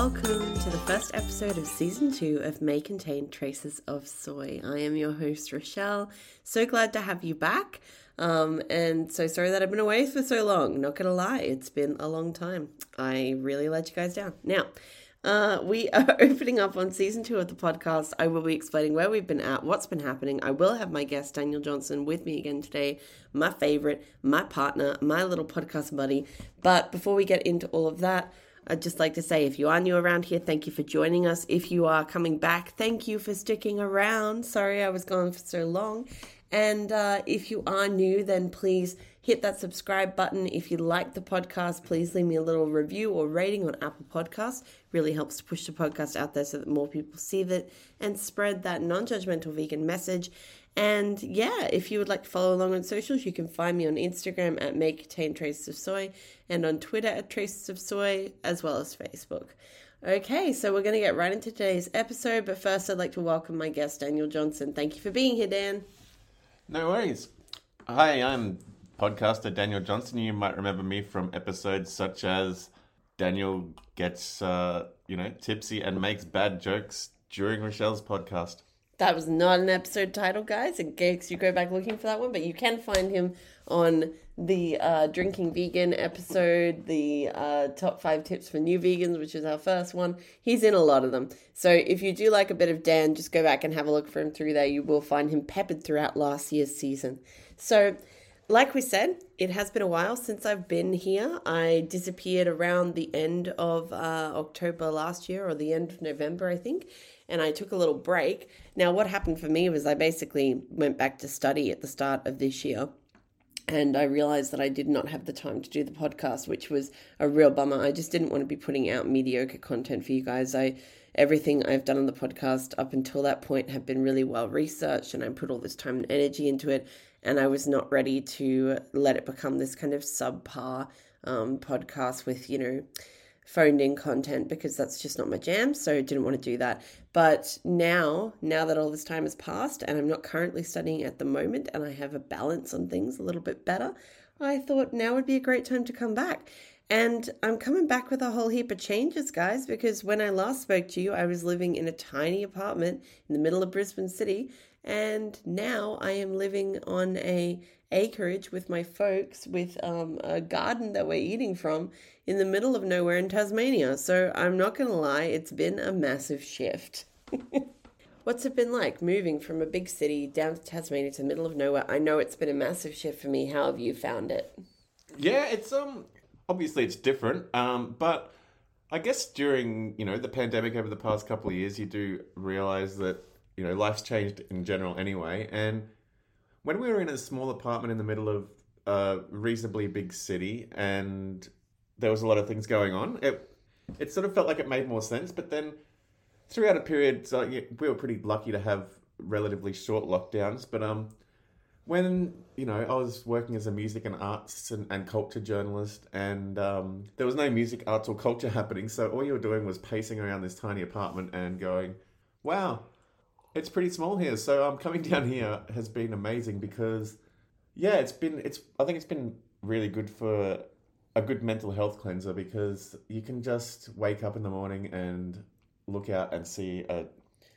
Welcome to the first episode of season two of May Contain Traces of Soy. I am your host, Rochelle. So glad to have you back. Um, and so sorry that I've been away for so long. Not gonna lie, it's been a long time. I really let you guys down. Now, uh, we are opening up on season two of the podcast. I will be explaining where we've been at, what's been happening. I will have my guest, Daniel Johnson, with me again today, my favorite, my partner, my little podcast buddy. But before we get into all of that, I'd just like to say if you are new around here, thank you for joining us. If you are coming back, thank you for sticking around. Sorry I was gone for so long. And uh, if you are new, then please hit that subscribe button. If you like the podcast, please leave me a little review or rating on Apple Podcasts. Really helps to push the podcast out there so that more people see it and spread that non judgmental vegan message. And yeah, if you would like to follow along on socials, you can find me on Instagram at Make Traces of Soy and on Twitter at Traces of Soy, as well as Facebook. Okay, so we're going to get right into today's episode, but first I'd like to welcome my guest, Daniel Johnson. Thank you for being here, Dan. No worries. Hi, I'm podcaster Daniel Johnson. You might remember me from episodes such as Daniel gets, uh, you know, tipsy and makes bad jokes during Rochelle's podcast. That was not an episode title, guys, in case you go back looking for that one, but you can find him on the uh, Drinking Vegan episode, the uh, top five tips for new vegans, which is our first one. He's in a lot of them. So if you do like a bit of Dan, just go back and have a look for him through there. You will find him peppered throughout last year's season. So, like we said, it has been a while since I've been here. I disappeared around the end of uh, October last year or the end of November, I think, and I took a little break. Now, what happened for me was I basically went back to study at the start of this year. And I realized that I did not have the time to do the podcast, which was a real bummer. I just didn't want to be putting out mediocre content for you guys. I everything I've done on the podcast up until that point have been really well researched, and I put all this time and energy into it. And I was not ready to let it become this kind of subpar um, podcast with, you know, phoned in content because that's just not my jam. So didn't want to do that. But now, now that all this time has passed and I'm not currently studying at the moment and I have a balance on things a little bit better, I thought now would be a great time to come back. And I'm coming back with a whole heap of changes, guys, because when I last spoke to you, I was living in a tiny apartment in the middle of Brisbane City. And now I am living on a acreage with my folks with um, a garden that we're eating from in the middle of nowhere in Tasmania. So I'm not going to lie, it's been a massive shift. What's it been like moving from a big city down to Tasmania to the middle of nowhere? I know it's been a massive shift for me. How have you found it? Yeah, it's um obviously it's different, um, but I guess during you know the pandemic over the past couple of years, you do realize that you know life's changed in general anyway. And when we were in a small apartment in the middle of a reasonably big city, and there was a lot of things going on, it it sort of felt like it made more sense. But then throughout a period, so we were pretty lucky to have relatively short lockdowns. But um, when you know I was working as a music and arts and, and culture journalist, and um, there was no music, arts, or culture happening, so all you were doing was pacing around this tiny apartment and going, "Wow, it's pretty small here." So um, coming down here has been amazing because, yeah, it's been it's I think it's been really good for a good mental health cleanser because you can just wake up in the morning and look out and see a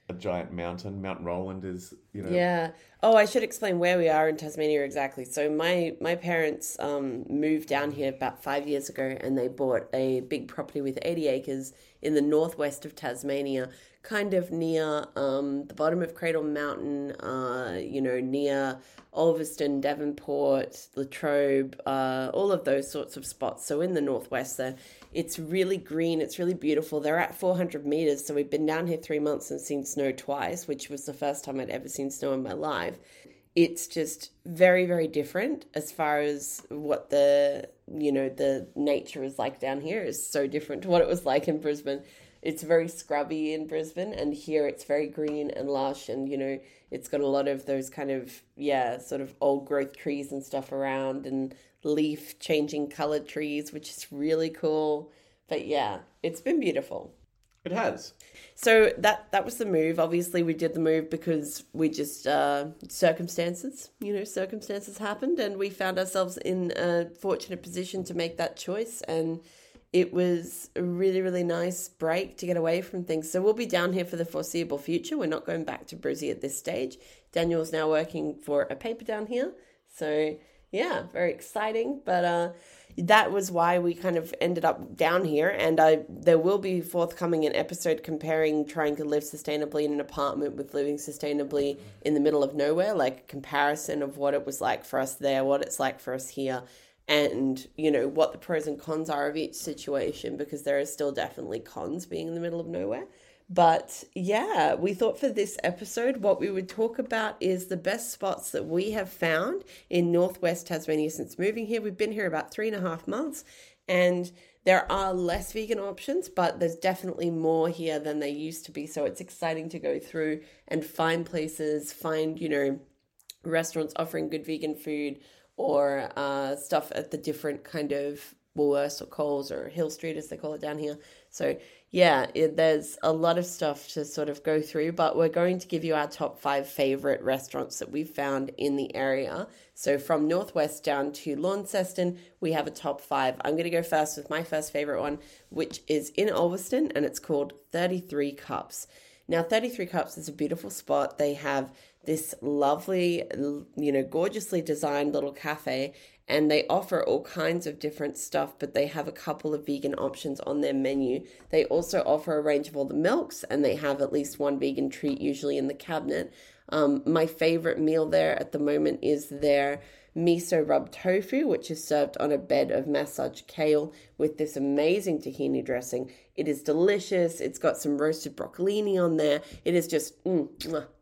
a giant mountain. Mount Roland is, you know. Yeah. Oh, I should explain where we are in Tasmania exactly. So my my parents um, moved down here about five years ago, and they bought a big property with eighty acres in the northwest of Tasmania, kind of near um, the bottom of Cradle Mountain, uh, you know, near Ulverstone, Devonport, Latrobe, uh, all of those sorts of spots. So in the northwest there, it's really green, it's really beautiful. They're at 400 meters, so we've been down here three months and seen snow twice, which was the first time I'd ever seen snow in my life. It's just very, very different as far as what the you know the nature is like down here is so different to what it was like in Brisbane. It's very scrubby in Brisbane, and here it's very green and lush, and you know it's got a lot of those kind of yeah sort of old growth trees and stuff around, and leaf changing colored trees, which is really cool. But yeah, it's been beautiful. It has. So that that was the move. Obviously, we did the move because we just uh, circumstances. You know, circumstances happened, and we found ourselves in a fortunate position to make that choice. And it was a really really nice break to get away from things. So we'll be down here for the foreseeable future. We're not going back to Brizzy at this stage. Daniel's now working for a paper down here. So yeah, very exciting. But uh, that was why we kind of ended up down here. And I there will be forthcoming an episode comparing trying to live sustainably in an apartment with living sustainably in the middle of nowhere, like a comparison of what it was like for us there, what it's like for us here. And you know what the pros and cons are of each situation, because there are still definitely cons being in the middle of nowhere. But yeah, we thought for this episode, what we would talk about is the best spots that we have found in Northwest Tasmania since moving here. We've been here about three and a half months, and there are less vegan options, but there's definitely more here than there used to be. So it's exciting to go through and find places, find, you know, restaurants offering good vegan food or uh, stuff at the different kind of Woolworths or Coles or Hill Street, as they call it down here. So yeah, it, there's a lot of stuff to sort of go through, but we're going to give you our top five favorite restaurants that we've found in the area. So from Northwest down to Launceston, we have a top five. I'm going to go first with my first favorite one, which is in Ulverstone, and it's called 33 Cups. Now, 33 Cups is a beautiful spot. They have this lovely, you know, gorgeously designed little cafe, and they offer all kinds of different stuff, but they have a couple of vegan options on their menu. They also offer a range of all the milks, and they have at least one vegan treat usually in the cabinet. Um, my favorite meal there at the moment is their miso rub tofu, which is served on a bed of massage kale with this amazing tahini dressing. It is delicious. It's got some roasted broccolini on there. It is just mm,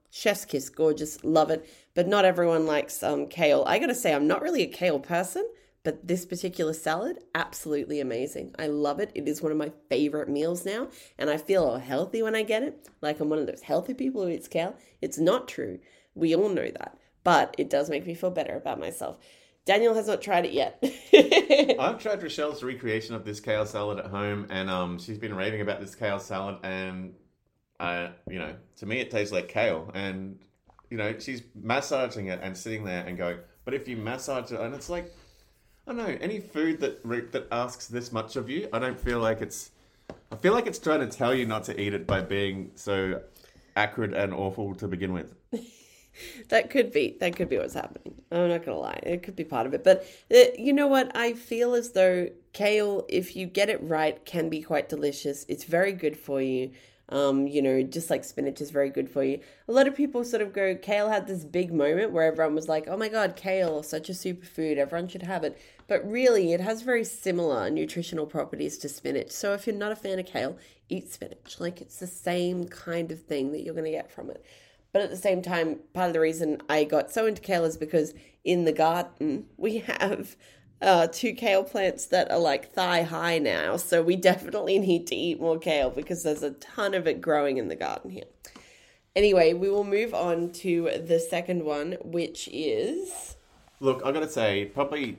chef's kiss, gorgeous, love it but not everyone likes um, kale. I gotta say, I'm not really a kale person, but this particular salad, absolutely amazing. I love it. It is one of my favorite meals now, and I feel all healthy when I get it. Like I'm one of those healthy people who eats kale. It's not true. We all know that, but it does make me feel better about myself. Daniel has not tried it yet. I've tried Rochelle's recreation of this kale salad at home, and um, she's been raving about this kale salad, and uh, you know, to me it tastes like kale, and you know, she's massaging it and sitting there and going, but if you massage it, and it's like, I don't know, any food that that asks this much of you, I don't feel like it's. I feel like it's trying to tell you not to eat it by being so acrid and awful to begin with. That could be that could be what's happening. I'm not gonna lie, it could be part of it. But uh, you know what? I feel as though kale, if you get it right, can be quite delicious. It's very good for you. Um, you know, just like spinach is very good for you. A lot of people sort of go, kale had this big moment where everyone was like, oh my god, kale, such a superfood, everyone should have it. But really, it has very similar nutritional properties to spinach. So if you're not a fan of kale, eat spinach. Like it's the same kind of thing that you're going to get from it. But at the same time, part of the reason I got so into kale is because in the garden we have uh, two kale plants that are like thigh high now. So we definitely need to eat more kale because there's a ton of it growing in the garden here. Anyway, we will move on to the second one, which is. Look, I gotta say, probably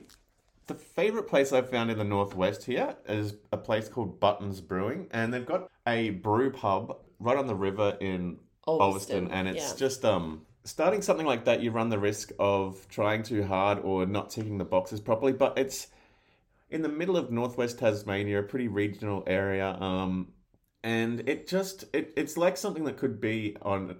the favorite place I've found in the northwest here is a place called Buttons Brewing, and they've got a brew pub right on the river in Ulverstone, and it's yeah. just um starting something like that, you run the risk of trying too hard or not ticking the boxes properly. But it's in the middle of northwest Tasmania, a pretty regional area, um, and it just it, it's like something that could be on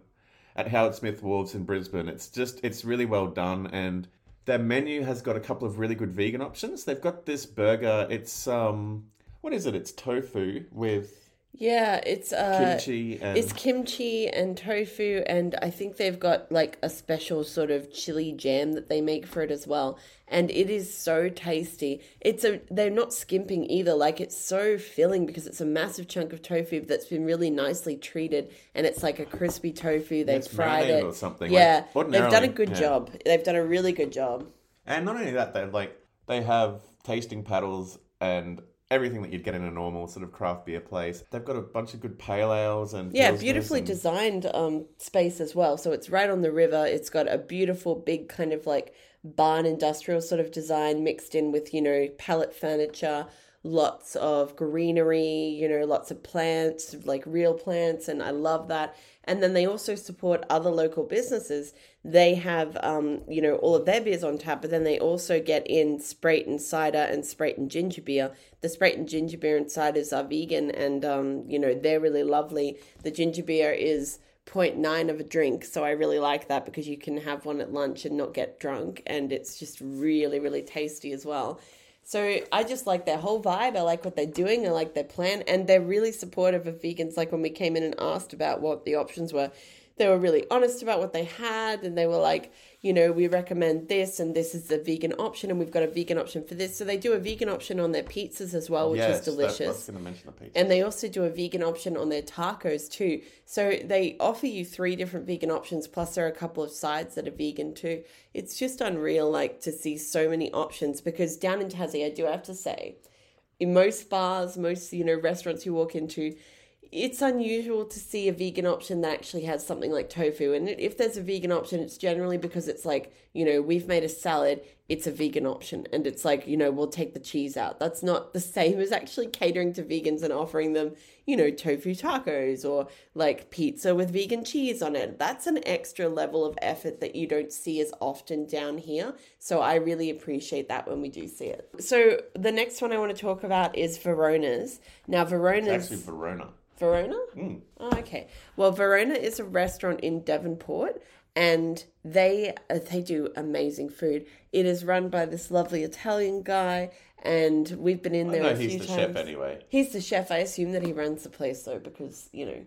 at Howard Smith Wharves in Brisbane. It's just it's really well done, and their menu has got a couple of really good vegan options. They've got this burger. It's um, what is it? It's tofu with Yeah, it's uh, kimchi and It's kimchi and tofu, and I think they've got like a special sort of chili jam that they make for it as well. And it is so tasty. It's a they're not skimping either. Like it's so filling because it's a massive chunk of tofu that's been really nicely treated, and it's like a crispy tofu. They've It's fried it or something, Yeah, like, they've done a good yeah. job. They've done a really good job. And not only that, they like they have tasting paddles and everything that you'd get in a normal sort of craft beer place. They've got a bunch of good pale ales and Yeah, beautifully and- designed um, space as well. So it's right on the river. It's got a beautiful, big kind of like barn industrial sort of design mixed in with, you know, pallet furniture, lots of greenery, you know, lots of plants, like real plants. And I love that. And then they also support other local businesses. They have, um, you know, all of their beers on tap, but then they also get in Spreyton cider and Spreyton ginger beer. The Spreyton ginger beer and ciders are vegan, and um, you know they're really lovely. The ginger beer is 0.9 of a drink, so I really like that because you can have one at lunch and not get drunk, and it's just really, really tasty as well. So I just like their whole vibe. I like what they're doing. I like their plan, and they're really supportive of vegans. Like when we came in and asked about what the options were, they were really honest about what they had, and they were like, you know, we recommend this, and this is the vegan option, and we've got a vegan option for this. So they do a vegan option on their pizzas as well, which yes, is delicious. I was going to mention the pizza. And they also do a vegan option on their tacos too. So they offer you three different vegan options, plus there are a couple of sides that are vegan too. It's just unreal, like to see so many options. Because down in Tassie, I do have to say, in most bars, most you know restaurants you walk into, it's unusual to see a vegan option that actually has something like tofu. And if there's a vegan option, it's generally because it's like, you know, we've made a salad, it's a vegan option. And it's like, you know, we'll take the cheese out. That's not the same as actually catering to vegans and offering them, you know, tofu tacos or like pizza with vegan cheese on it. That's an extra level of effort that you don't see as often down here. So I really appreciate that when we do see it. So the next one I want to talk about is Verona's. Now, Verona's. It's actually Verona. Verona? Oh, okay. Well, Verona is a restaurant in Devonport, and they uh, they do amazing food. It is run by this lovely Italian guy, and we've been in I there know a he's few the times. chef anyway. He's the chef. I assume that he runs the place though, because you know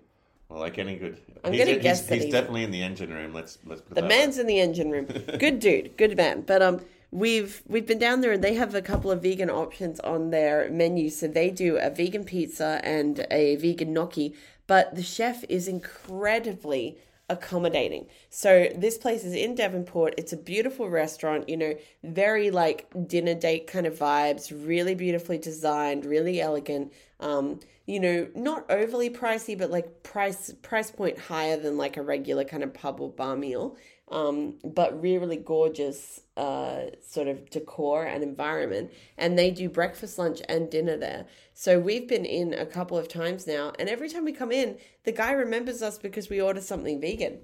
Well, like any good. I'm he's, gonna he's- guess that he's he's- definitely in the engine room. Let's let's put it the that man's way. in the engine room. Good dude, good man. But um, we've we've been down there, and they have a couple of vegan options on their menu. So they do a vegan pizza and a vegan gnocchi. But the chef is incredibly accommodating. So this place is in Devonport. It's a beautiful restaurant, you know, very like dinner date kind of vibes, really beautifully designed, really elegant. Um, you know, not overly pricey, but like price price point higher than like a regular kind of pub or bar meal. Um, but really gorgeous uh, sort of decor and environment. And they do breakfast, lunch, and dinner there. So we've been in a couple of times now, and every time we come in, the guy remembers us because we order something vegan.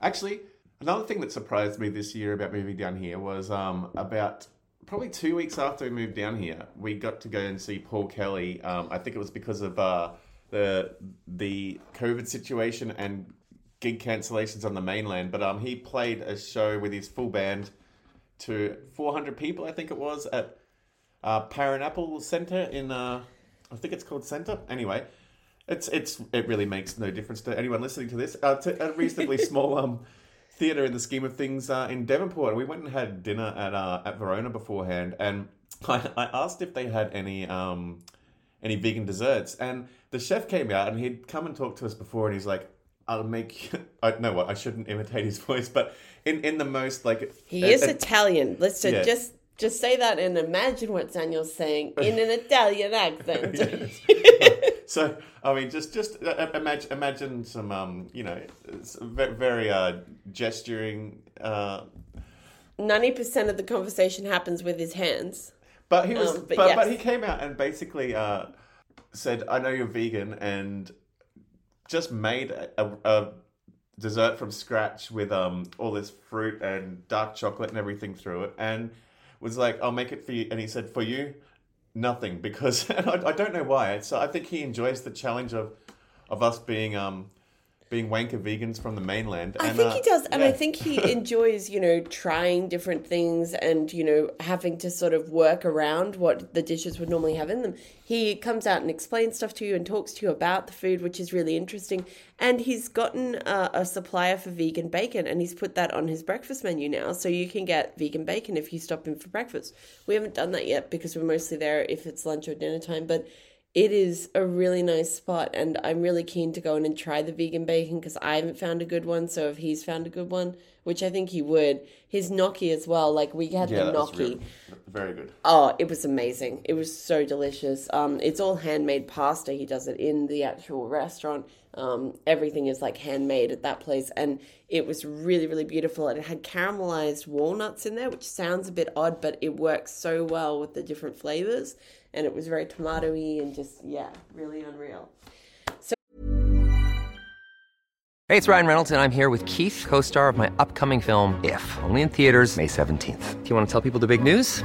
Actually, another thing that surprised me this year about moving down here was um, about probably two weeks after we moved down here, we got to go and see Paul Kelly. Um, I think it was because of uh, the the COVID situation and gig cancellations on the mainland. But um, he played a show with his full band to 400 people, I think it was, at uh, Paranaple Centre in, uh, I think it's called Centre. Anyway, it's it's it really makes no difference to anyone listening to this. Uh, to a reasonably small um theatre in the scheme of things uh, in Devonport. We went and had dinner at uh, at Verona beforehand, and I, I asked if they had any um any vegan desserts, and the chef came out and he'd come and talk to us before, and he's like. I'll make. You, I know what I shouldn't imitate his voice, but in, in the most like He a- is a- Italian. Let's Yeah. just just say that and imagine what Daniel's saying in an Italian accent. So I mean, just just uh, imagine imagine some um you know very uh gesturing uh Ninety percent of the conversation happens with his hands. but he was Um, but but but, he came out and basically uh said I know you're vegan and just made a, a, a dessert from scratch with um all this fruit and dark chocolate and everything through it and was like I'll make it for you and he said for you nothing because I, I don't know why so I think he enjoys the challenge of of us being um being wanker vegans from the mainland. I and, think uh, he does, and I think he enjoys, you know, trying different things and you know having to sort of work around what the dishes would normally have in them. He comes out and explains stuff to you and talks to you about the food, which is really interesting. And he's gotten uh, a supplier for vegan bacon, and he's put that on his breakfast menu now, so you can get vegan bacon if you stop in for breakfast. We haven't done that yet because we're mostly there if it's lunch or dinner time, but it is a really nice spot and i'm really keen to go in and try the vegan bacon because i haven't found a good one so if he's found a good one which i think he would his gnocchi as well like we had yeah, the gnocchi. very good. oh it was amazing. It was so delicious. Um it's all handmade pasta. He does it in the actual restaurant. Um everything is like handmade at that place and it was really really beautiful. And it had caramelized walnuts in there which sounds a bit odd but it works so well with the different flavors and it was very tomatoey and just yeah really unreal Hey, it's Ryan Reynolds, and I'm here with Keith, co star of my upcoming film, If, only in theaters, May 17th. Do you want to tell people the big news?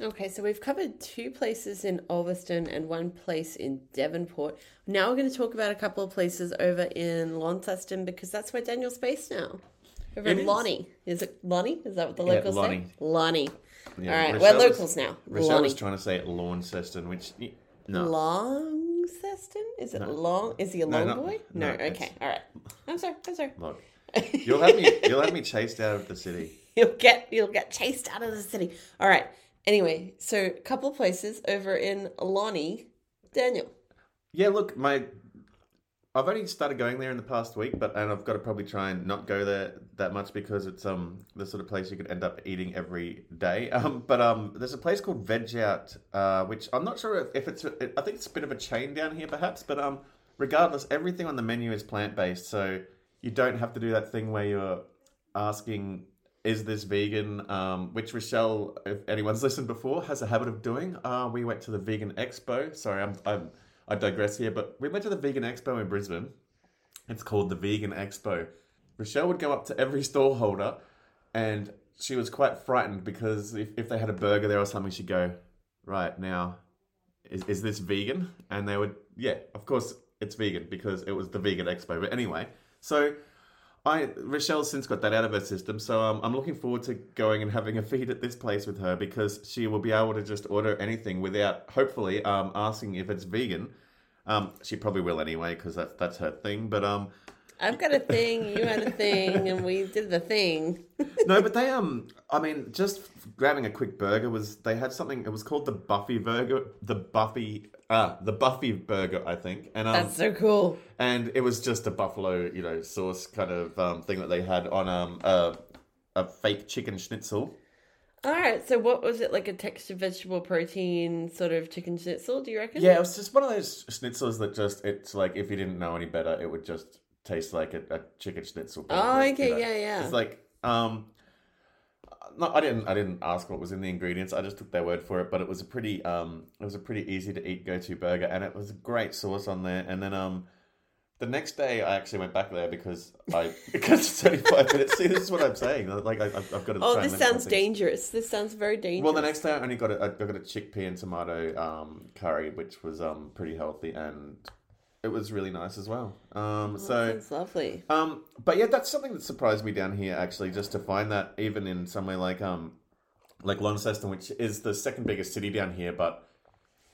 Okay, so we've covered two places in Ulverstone and one place in Devonport. Now we're going to talk about a couple of places over in Launceston because that's where Daniel's based now. Over It in is. Lonnie. Is it Lonnie? Is that what the Yeah, locals Lonnie. say? Lonnie. Yeah, All right, Rochelle we're was- locals now. Rochelle Lonnie. was trying to say it Launceston, which no, Launceston? Is it long? Is he a No, long not- boy? no, No. okay. All right. I'm sorry. I'm sorry. look, you'll have me you'll have me chased out of the city. you'll get you'll get chased out of the city. All right. Anyway, so a couple places over in Lonnie, Daniel. Yeah, look, my I've only started going there in the past week, but and I've got to probably try and not go there that much because it's um the sort of place you could end up eating every day. Um, but um, there's a place called Veg Out, uh, which I'm not sure if, if it's I think it's a bit of a chain down here, perhaps. But um, regardless, everything on the menu is plant based, so you don't have to do that thing where you're asking. Is this vegan? Um, which Rochelle, if anyone's listened before, has a habit of doing. Uh, we went to the Vegan Expo. Sorry, I'm, I'm I digress here, but we went to the Vegan Expo in Brisbane. It's called the Vegan Expo. Rochelle would go up to every stall holder and she was quite frightened because if, if they had a burger there or something, she'd go, Right, now, is, is this vegan? And they would, yeah, of course it's vegan because it was the Vegan Expo. But anyway, so I Rochelle's since got that out of her system, so um, I'm looking forward to going and having a feed at this place with her because she will be able to just order anything without, hopefully, um, asking if it's vegan. Um, she probably will anyway because that's that's her thing. But um, I've got a thing, you had a thing, and we did the thing. no, but they um, I mean, just grabbing a quick burger was they had something. It was called the Buffy burger, the Buffy, ah, the Buffy burger, I think. And um, That's so cool. and it was just a buffalo, you know, sauce kind of um, thing that they had on um a a fake chicken schnitzel. All right, so what was it like a textured vegetable protein sort of chicken schnitzel? Do you reckon? Yeah, it was just one of those schnitzels that just it's like if you didn't know any better, it would just taste like a, a chicken schnitzel. Oh, okay, you know. yeah, yeah. It's like um, no, I didn't I didn't ask what was in the ingredients. I just took their word for it. But it was a pretty um, it was a pretty easy to eat go to burger, and it was a great sauce on there. And then um. The next day, I actually went back there because I because it's only five minutes. See, this is what I'm saying. Like I, I've I've got to. Oh, this sounds dangerous. This sounds very dangerous. Well, the next day I only got a, I got a chickpea and tomato um, curry, which was um, pretty healthy and it was really nice as well. Um, so, Sounds lovely. um, but yeah, that's something that surprised me down here actually, just to find that even in somewhere like um, like Launceston, which is the second biggest city down here, but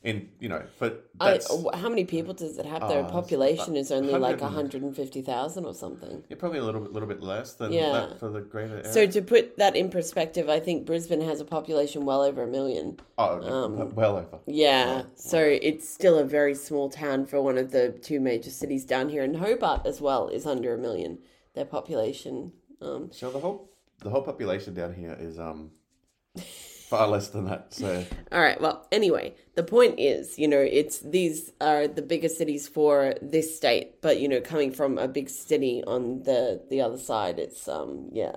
in you know, for I, how many people does it have? Their Oh, population is only like 100 and- 150,000 or something. yeah, probably a little bit, little bit less than Yeah. that for the greater area. So to put that in perspective, I think Brisbane has a population well over a million. oh, um, well over. Yeah, so it's still a very small town for one of the two major cities down here, and Hobart as well is under a million. Their population. Um, So the whole the whole population down here is um far less than that. So All right. Well, anyway, the point is, you know, it's these are the biggest cities for this state, but you know, coming from a big city on the the other side, it's um yeah.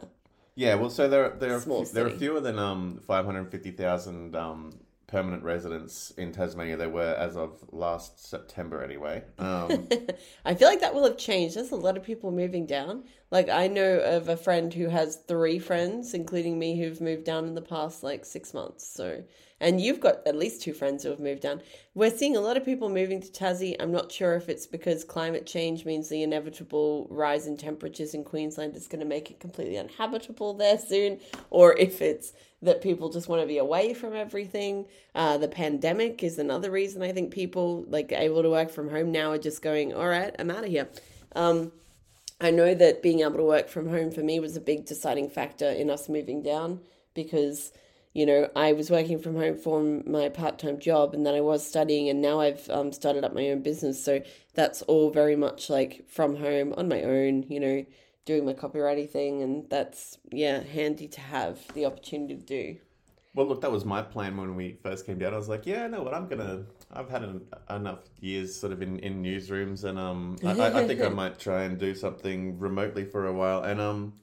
yeah, well, so there there are there are fewer than um five hundred fifty thousand um permanent residents in Tasmania. There were as of last September, anyway. Um, I feel like that will have changed. There's a lot of people moving down. Like I know of a friend who has three friends, including me, who've moved down in the past like six months. So, and you've got at least two friends who have moved down. We're seeing a lot of people moving to Tassie. I'm not sure if it's because climate change means the inevitable rise in temperatures in Queensland is going to make it completely uninhabitable there soon, or if it's that people just want to be away from everything. Uh, the pandemic is another reason I think people like able to work from home now are just going, all right, I'm out of here. Um, I know that being able to work from home for me was a big deciding factor in us moving down because, you know, I was working from home for my part time job and then I was studying and now I've um, started up my own business. So that's all very much like from home on my own, you know, doing my copywriting thing. And that's, yeah, handy to have the opportunity to do. Well, look, that was my plan when we first came down. I was like, yeah, no, what I'm gonna. I've had an, enough years sort of in, in newsrooms, and um, I, I, think I might try and do something remotely for a while. And um,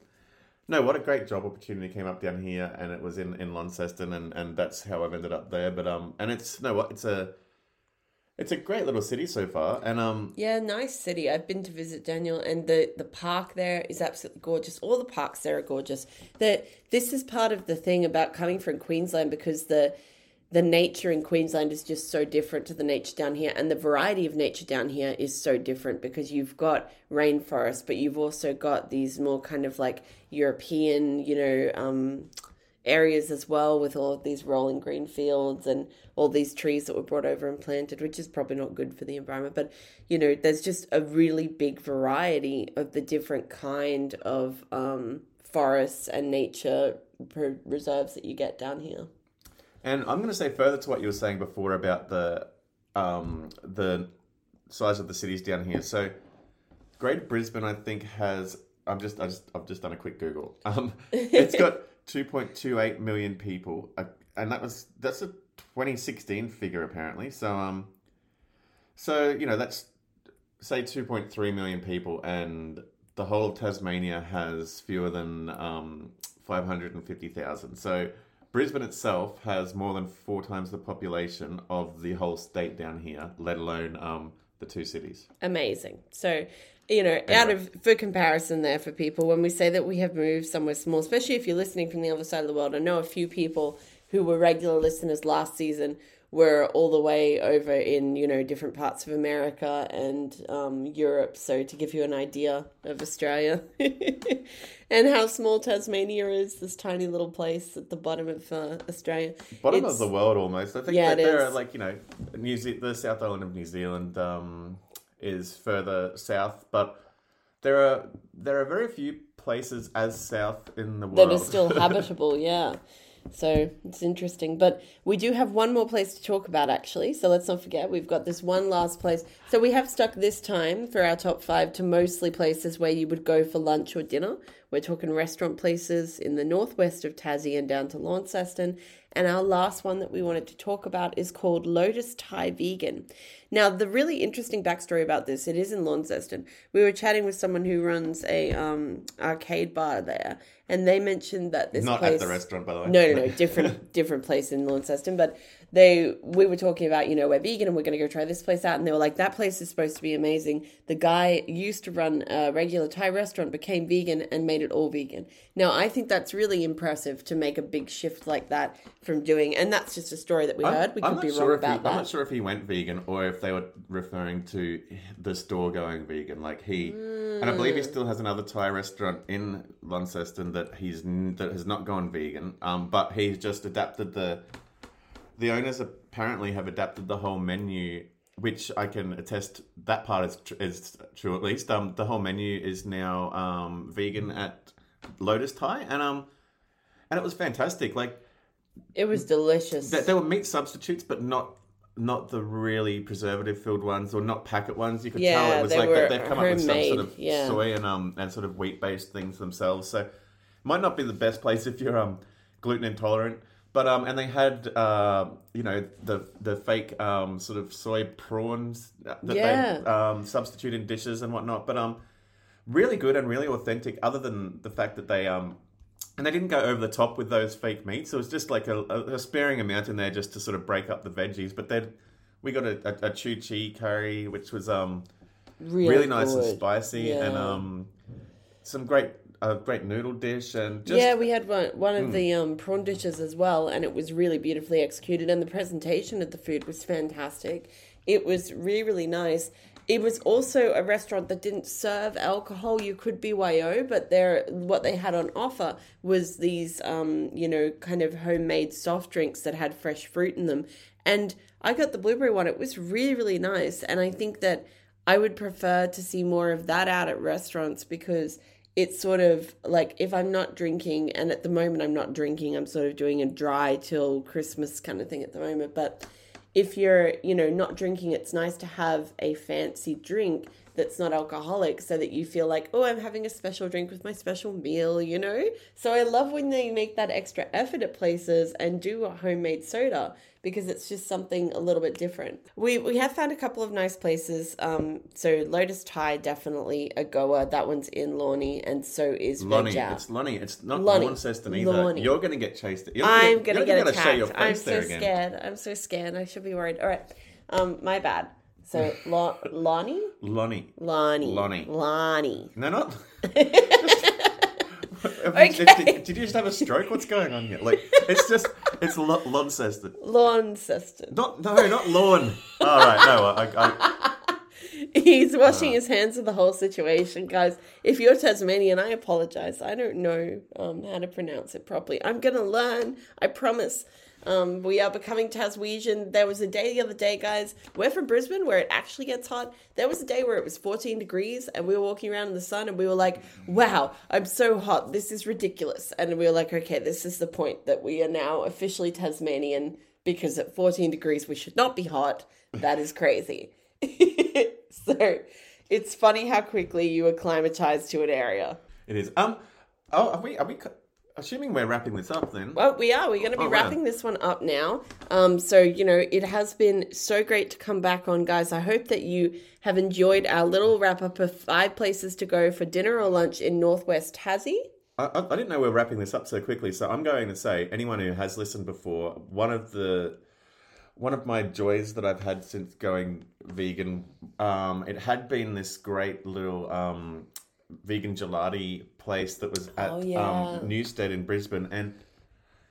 no, what a great job opportunity came up down here, and it was in in Launceston, and and that's how I've ended up there. But um, and it's no, what it's a. It's a great little city so far, and um, Yeah, nice city. I've been to visit Daniel, and the the park there is absolutely gorgeous. All the parks there are gorgeous. That this is part of the thing about coming from Queensland because the the nature in Queensland is just so different to the nature down here, and the variety of nature down here is so different because you've got rainforest, but you've also got these more kind of like European, you know, um, areas as well with all of these rolling green fields and all these trees that were brought over and planted, which is probably not good for the environment. But you know, there's just a really big variety of the different kind of um, forests and nature reserves that you get down here. And I'm going to say further to what you were saying before about the um, the size of the cities down here. So, Great Brisbane, I think, has. I'm just. I just. I've just done a quick Google. Um, it's got 2.28 million people, uh, and that was that's a 2016 figure apparently. So um, so you know that's say 2.3 million people, and the whole of Tasmania has fewer than um 550,000. So Brisbane itself has more than four times the population of the whole state down here, let alone um, the two cities. amazing. So, you know, out of for comparison there for people, when we say that we have moved somewhere small, especially if you're listening from the other side of the world, I know a few people who were regular listeners last season were all the way over in, you know, different parts of America and um, Europe. So to give you an idea of Australia and how small Tasmania is, this tiny little place at the bottom of uh, Australia. Bottom It's- of the world almost. I think Yeah, that there is. are like, you know, New Ze- the South Island of New Zealand um, is further south, but there are there are very few places as south in the world that are still habitable yeah. So it's interesting but we do have one more place to talk about actually so let's not forget we've got this one last place. So we have stuck this time for our top five to mostly places where you would go for lunch or dinner. We're talking restaurant places in the northwest of tassie and down to launceston and our last one that we wanted to talk about is called Lotus Thai Vegan. Now, the really interesting backstory about this, it is in Launceston. We were chatting with someone who runs a um, arcade bar there, and they mentioned that this Not place at the restaurant, by the way. no, no, no, different different place in Launceston. But they we were talking about, you know, we're vegan and we're gonna go try this place out and they were like, That place is supposed to be amazing. The guy used to run a regular Thai restaurant, became vegan and made it all vegan. Now I think that's really impressive to make a big shift like that from doing and that's just a story that we heard. We could not be sure wrong if he, about I'm not sure if he went vegan or if they were referring to the store going vegan. Like he, and I believe he Hmm. still has another Thai restaurant in Launceston that he's that has not gone vegan. Um, but he's just adapted the. The owners apparently have adapted the whole menu, which I can attest that part is tr- is true at least. Um, the whole menu is now um vegan at Lotus Thai, and um, and it was fantastic. Like It was delicious. there were meat substitutes, but not not the really preservative filled ones or not packet ones. You could tell it was they like were they, they've come up with some sort of yeah. soy and um and sort of wheat based things themselves. So might not be the best place if you're um gluten intolerant, But um, and they had uh, you know, the the fake um sort of soy prawns that Yeah. they um substitute in dishes and whatnot. But um, really good and really authentic. Other than the fact that they um. And they didn't go over the top with those fake meats. It was just like a, a, sparing amount in there just to sort of break up the veggies. But then we got a, a, a chu chi curry, which was um Really, really nice and spicy, and um, some great a great noodle dish, and just yeah, we had one one of the um, prawn dishes as well, and it was really beautifully executed, and the presentation of the food was fantastic. It was really really nice. It was also a restaurant that didn't serve alcohol. You could be BYO, but there what they had on offer was these um, you know kind of homemade soft drinks that had fresh fruit in them. And I got the blueberry one. It was really really nice, and I think that I would prefer to see more of that out at restaurants because it's sort of like if I'm not drinking, and at the moment I'm not drinking, I'm sort of doing a dry till Christmas kind of thing at the moment. But if you're, you know, not drinking, it's nice to have a fancy drink that's not alcoholic so that you feel like, oh, I'm having a special drink with my special meal, you know? So I love when they make that extra effort at places and do a homemade soda because it's just something a little bit different. We we have found a couple of nice places. Um, so Lotus Thai definitely a goer. That one's in Lornie, and so is Lonnie. Veg Out. It's Lonnie. It's not Lonnie. Launceston either. Lonnie. You're going to get chased. You're I'm gonna get gonna attacked. show your I'm so there again. scared. I'm so scared. I should be worried. All right, um, my bad. So Lo- Lonnie, Lonnie. Lonnie, Lonnie. Lonnie. No, not. You- did, did you just have a stroke? What's going on here? Like, it's just, it's Lo- Launceston. Launceston. Not, no, not lawn. All right, no, I, I, He's washing Uh. his hands of the whole situation, guys. If you're Tasmanian, I apologize. I don't know um, how to pronounce it properly. I'm gonna learn. I promise. Um, we are becoming Taswegian. There was a day the other day, guys. We're from Brisbane, where it actually gets hot. There was a day where it was 14 degrees, and we were walking around in the sun, and we were like, "Wow, I'm so hot. This is ridiculous." And we were like, "Okay, this is the point that we are now officially Tasmanian because at 14 degrees we should not be hot. That is crazy." so it's funny how quickly you acclimatize to an area. it is. Um, oh, are we, are we, assuming we're wrapping this up then? Well, we are. We're going to be Oh, wow. wrapping this one up now. Um, so, you know, it has been so great to come back on, guys. I hope that you have enjoyed our little wrap up of five places to go for dinner or lunch in Northwest Tassie. I, I I didn't know we are wrapping this up so quickly, so I'm going to say anyone who has listened before, one of the one of my joys that I've had since going vegan, um, it had been this great little um, vegan gelati place that was at Oh, yeah. um, Newstead in Brisbane, and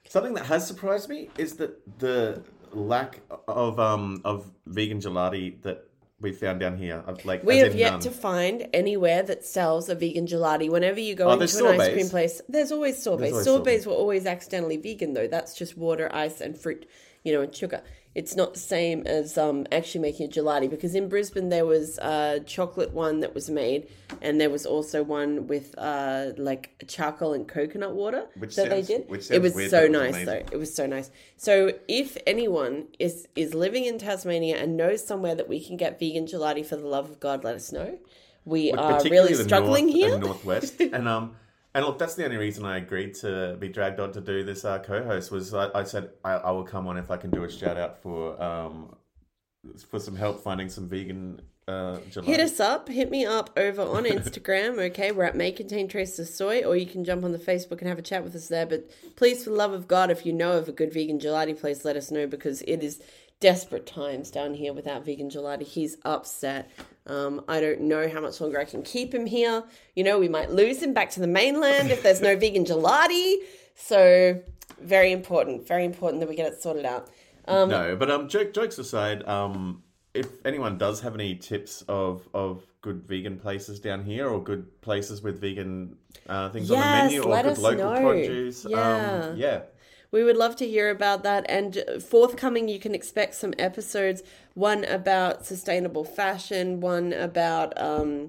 something that has surprised me is that the lack of um, of vegan gelati that we found down here, like We have yet none. to find anywhere that sells a vegan gelati. Whenever you go Oh, into there's an ice cream place, there's always sorbets. always sorbets were always accidentally vegan, though. That's just water, ice, and fruit, you know, and sugar. It's not the same as um, actually making a gelati because in Brisbane there was a chocolate one that was made, and there was also one with uh, like charcoal and coconut water Which that sounds- they did. which it was weird, so was nice amazing. though. It was so nice. So if anyone is is living in Tasmania and knows somewhere that we can get vegan gelati for the love of God, let us know. We are really struggling north here. and northwest. and um, and look, that's the only reason I agreed to be dragged on to do this uh, co-host was I, I said I, I will come on if I can do a shout out for um for some help finding some vegan uh gelato. Hit us up, hit me up over on Instagram, okay? We're at May Contain Traces of Soy, or you can jump on the Facebook and have a chat with us there. But please, for the love of God, if you know of a good vegan gelati place, let us know because it is desperate times down here without vegan gelati. He's upset. Um, I don't know how much longer I can keep him here. You know, we might lose him back to the mainland if there's no vegan gelati. So, very important, very important that we get it sorted out. Um, no, but um, joke, jokes aside, um, if anyone does have any tips of of good vegan places down here or good places with vegan uh, things on the menu or good local know. produce, Yeah. um, yeah. We would love to hear about that. And forthcoming, you can expect some episodes one about sustainable fashion, one about um,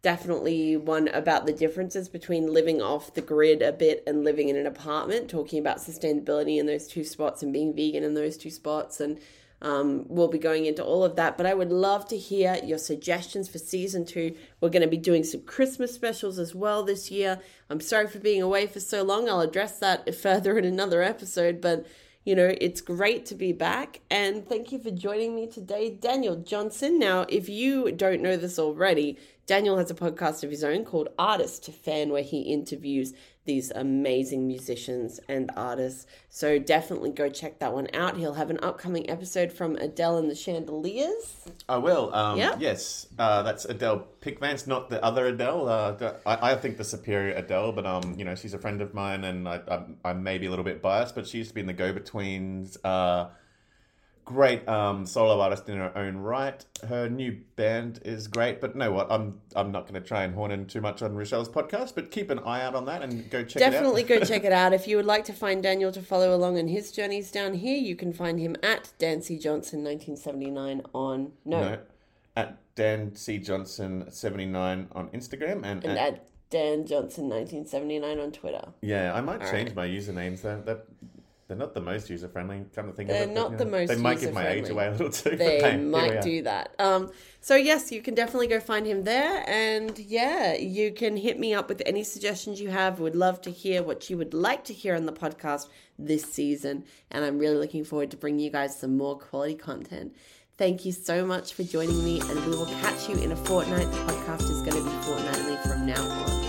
definitely one about the differences between living off the grid a bit and living in an apartment, talking about sustainability in those two spots and being vegan in those two spots. And um, we'll be going into all of that. But I would love to hear your suggestions for season two. We're going to be doing some Christmas specials as well this year. I'm sorry for being away for so long. I'll address that further in another episode. But you know, it's great to be back. And thank you for joining me today, Daniel Johnson. Now, if you don't know this already, Daniel has a podcast of his own called Artist to Fan, where he interviews these amazing musicians and artists. So definitely go check that one out. He'll have an upcoming episode from Adele and the Chandeliers. I will. Um, Yeah. Yes, uh, that's Adele Pickvance, not the other Adele. Uh, I, I think the superior Adele, but um, you know, she's a friend of mine, and I, I'm, I'm maybe a little bit biased, but she used to be in the Go Betweens. Uh, great um, solo artist in her own right. Her new band is great, but know what? I'm I'm not going to try and horn in too much on Rochelle's podcast, but keep an eye out on that and go check Definitely it out. go check it out. If you would like to find Daniel to follow along on his journeys down here, you can find him at Dancy Johnson 1979 on no, No, at Dan C Johnson seventy nine on Instagram and, and at, at Dan Johnson 1979 on Twitter. yeah, I might change my usernames. They're, they're, they're not the most user friendly. Kind of thing. They're not the most They might give my age away a little too. but They hey, might do that. Um, so yes, you can definitely go find him there, and yeah, you can hit me up with any suggestions you have. Would love to hear what you would like to hear on the podcast this season, and I'm really looking forward to bringing you guys some more quality content. Thank you so much for joining me, and we will catch you in a fortnight. The podcast is going to be fortnightly from now on.